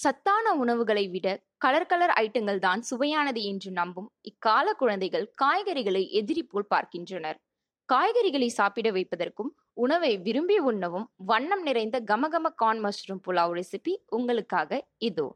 சத்தான உணவுகளை விட கலர் கலர் ஐட்டங்கள் தான் சுவையானது என்று நம்பும் இக்கால குழந்தைகள் காய்கறிகளை எதிரி போல் பார்க்கின்றனர். காய்கறிகளை சாப்பிட வைப்பதற்கும் உணவை விரும்பி உண்ணவும் வண்ணம் நிறைந்த கமகம கார்ன் மஷ்ரூம் புலாவ் ரெசிபி உங்களுக்காக இதோ.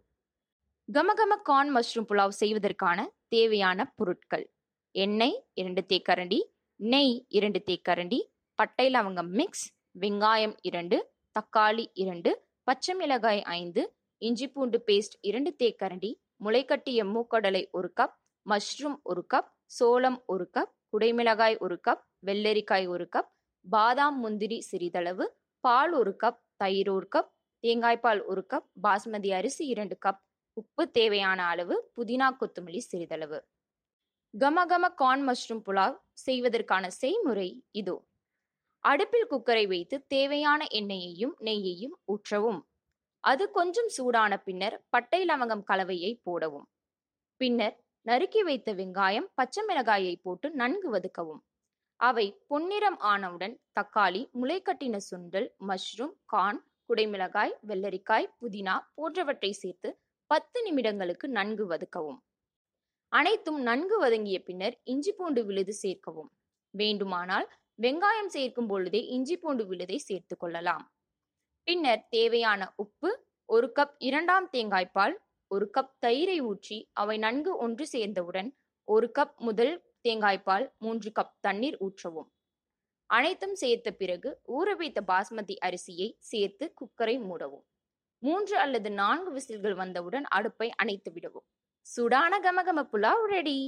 கமகம கார்ன் மஷ்ரூம் புலாவ் செய்வதற்கான தேவையான பொருட்கள். எண்ணெய் இரண்டு தேக்கரண்டி நெய் இரண்டு தேக்கரண்டி பட்டை லவங்கம் மிக்ஸ் வெங்காயம் இரண்டு தக்காளி இரண்டு பச்சை மிளகாய் ஐந்து இஞ்சி பூண்டு பேஸ்ட் இரண்டு தேக்கரண்டி முளைக்கட்டிய மூக்கடலை ஒரு கப் மஷ்ரூம் ஒரு கப் சோளம் ஒரு கப் குடைமிளகாய் ஒரு கப் வெள்ளரிக்காய் ஒரு கப் பாதாம் முந்திரி சிறிதளவு பால் ஒரு கப் தயிர் ஒரு கப் தேங்காய்பால் ஒரு கப் பாஸ்மதி அரிசி இரண்டு கப் உப்பு தேவையான அளவு புதினா கொத்தமல்லி சிறிதளவு. கமகம கார்ன் மஷ்ரூம் புலாவ் செய்வதற்கான செய்முறை இதோ. அடுப்பில் குக்கரை வைத்து தேவையான எண்ணெயையும் நெய்யையும் ஊற்றவும். அது கொஞ்சம் சூடான பின்னர் பட்டை லவங்கம் கலவையை போடவும். பின்னர் நறுக்கி வைத்த வெங்காயம் பச்சை மிளகாயை போட்டு நன்கு வதக்கவும். அவை பொன்னிறம் ஆனவுடன் தக்காளி முளைக்கட்டின சுண்டல் மஷ்ரூம் கான் குடைமிளகாய் வெள்ளரிக்காய் புதினா போன்றவற்றை சேர்த்து பத்து நிமிடங்களுக்கு நன்கு வதக்கவும். அனைத்தும் நன்கு வதங்கிய பின்னர் இஞ்சி பூண்டு விழுது சேர்க்கவும். வேண்டுமானால் வெங்காயம் சேர்க்கும் பொழுதே இஞ்சி பூண்டு விழுதை சேர்த்து கொள்ளலாம். பின்னர் தேவையான உப்பு ஒரு கப் இரண்டாம் தேங்காய்ப்பால் ஒரு கப் தயிரை ஊற்றி அவை நன்கு ஒன்று சேர்ந்தவுடன் ஒரு கப் முதல் தேங்காய்ப்பால் மூன்று கப் தண்ணீர் ஊற்றவும். அனைத்தும் சேர்த்த பிறகு ஊற வைத்த பாஸ்மதி அரிசியை சேர்த்து குக்கரை மூடவும். மூன்று அல்லது நான்கு விசில்கள் வந்தவுடன் அடுப்பை அணைத்து விடவும். சுடான கமகம புலாவ் ரெடி!